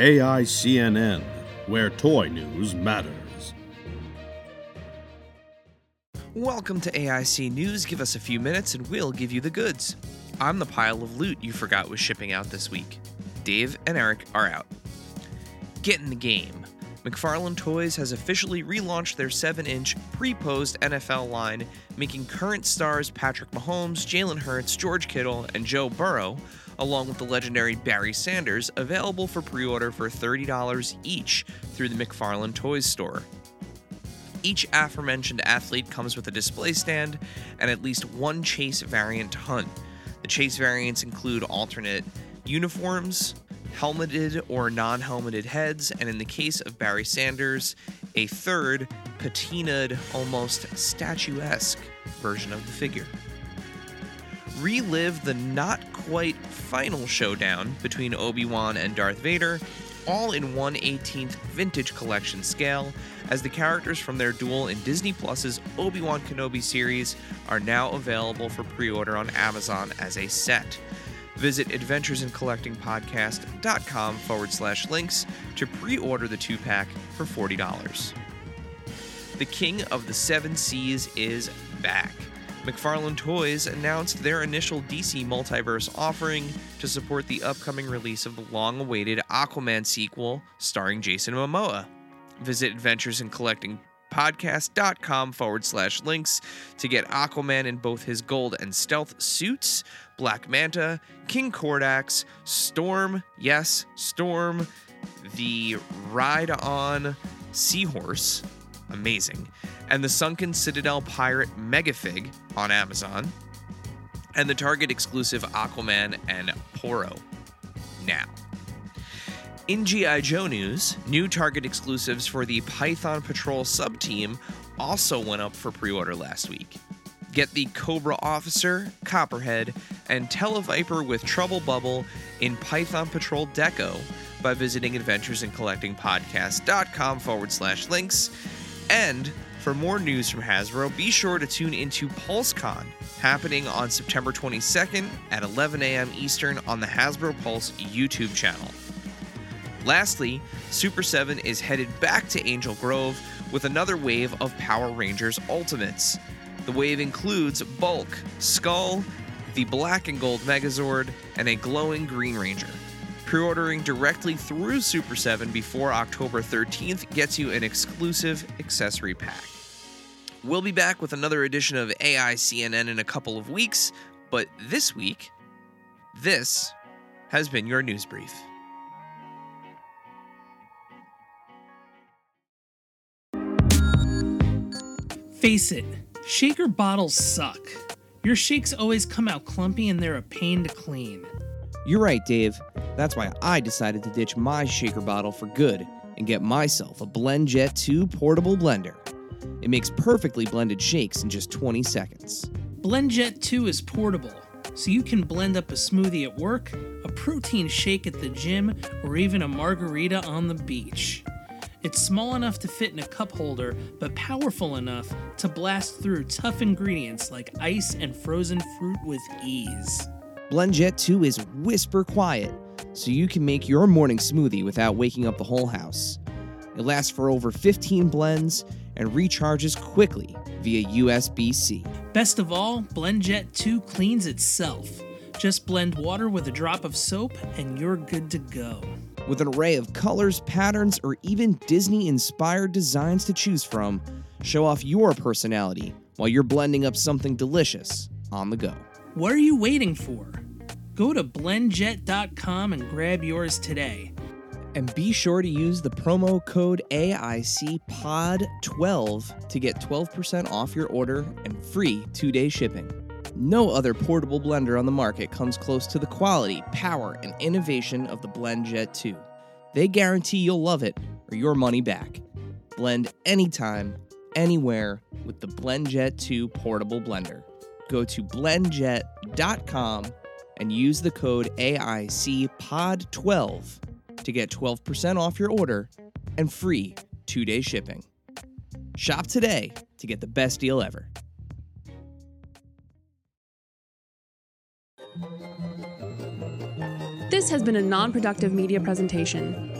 AICNN, where toy news matters. Welcome to AIC News. Give us a few minutes and we'll give you the goods. I'm the pile of loot you forgot was shipping out this week. Dave and Eric are out. Get in the game. McFarlane Toys has officially relaunched their 7 inch pre posed NFL line, making current stars Patrick Mahomes, Jalen Hurts, George Kittle, and Joe Burrow, along with the legendary Barry Sanders, available for pre order for $30 each through the McFarlane Toys store. Each aforementioned athlete comes with a display stand and at least one chase variant to hunt. The chase variants include alternate uniforms, helmeted or non helmeted heads, and in the case of Barry Sanders, a third patinaed, almost statuesque version of the figure. Relive the not quite final showdown between Obi Wan and Darth Vader, all in 1 18th vintage collection scale, as the characters from their duel in Disney Plus's Obi Wan Kenobi series are now available for pre order on Amazon as a set. Visit adventuresincollectingpodcast.com forward slash links to pre order the two pack for $40. The King of the Seven Seas is back. McFarlane Toys announced their initial DC multiverse offering to support the upcoming release of the long awaited Aquaman sequel starring Jason Momoa. Visit adventuresincollectingpodcast.com forward slash links to get Aquaman in both his gold and stealth suits, Black Manta, King Kordax, Storm, yes, Storm, the Ride On Seahorse, amazing, and the Sunken Citadel Pirate Megafig on Amazon, and the Target exclusive Aquaman and Topo now. In G.I. Joe news, new Target exclusives for the Python Patrol sub team also went up for pre order last week. Get the Cobra Officer, Copperhead, and Televiper with Trouble Bubble in Python Patrol Deco by visiting adventuresincollectingpodcast.com forward slash links. And for more news from Hasbro, be sure to tune into PulseCon, happening on September 22nd at 11 a.m. Eastern on the Hasbro Pulse YouTube channel. Lastly, Super 7 is headed back to Angel Grove with another wave of Power Rangers Ultimates. The wave includes Bulk, Skull, the Black and Gold Megazord, and a glowing Green Ranger. Pre ordering directly through Super 7 before October 13th gets you an exclusive accessory pack. We'll be back with another edition of AICNN in a couple of weeks, but this week, this has been your news brief. Face it, shaker bottles suck. Your shakes always come out clumpy and they're a pain to clean. You're right, Dave. That's why I decided to ditch my shaker bottle for good and get myself a BlendJet 2 portable blender. It makes perfectly blended shakes in just 20 seconds. BlendJet 2 is portable, so you can blend up a smoothie at work, a protein shake at the gym, or even a margarita on the beach. It's small enough to fit in a cup holder, but powerful enough to blast through tough ingredients like ice and frozen fruit with ease. BlendJet 2 is whisper quiet, so you can make your morning smoothie without waking up the whole house. It lasts for over 15 blends and recharges quickly via USB C. Best of all, BlendJet 2 cleans itself. Just blend water with a drop of soap and you're good to go. With an array of colors, patterns, or even Disney inspired designs to choose from, show off your personality while you're blending up something delicious on the go. What are you waiting for? Go to blendjet.com and grab yours today. And be sure to use the promo code AICPOD12 to get 12% off your order and free two day shipping. No other portable blender on the market comes close to the quality, power, and innovation of the BlendJet 2. They guarantee you'll love it or your money back. Blend anytime, anywhere with the BlendJet 2 portable blender. Go to blendjet.com and use the code AICPOD12 to get 12% off your order and free two day shipping. Shop today to get the best deal ever. This has been a non productive media presentation.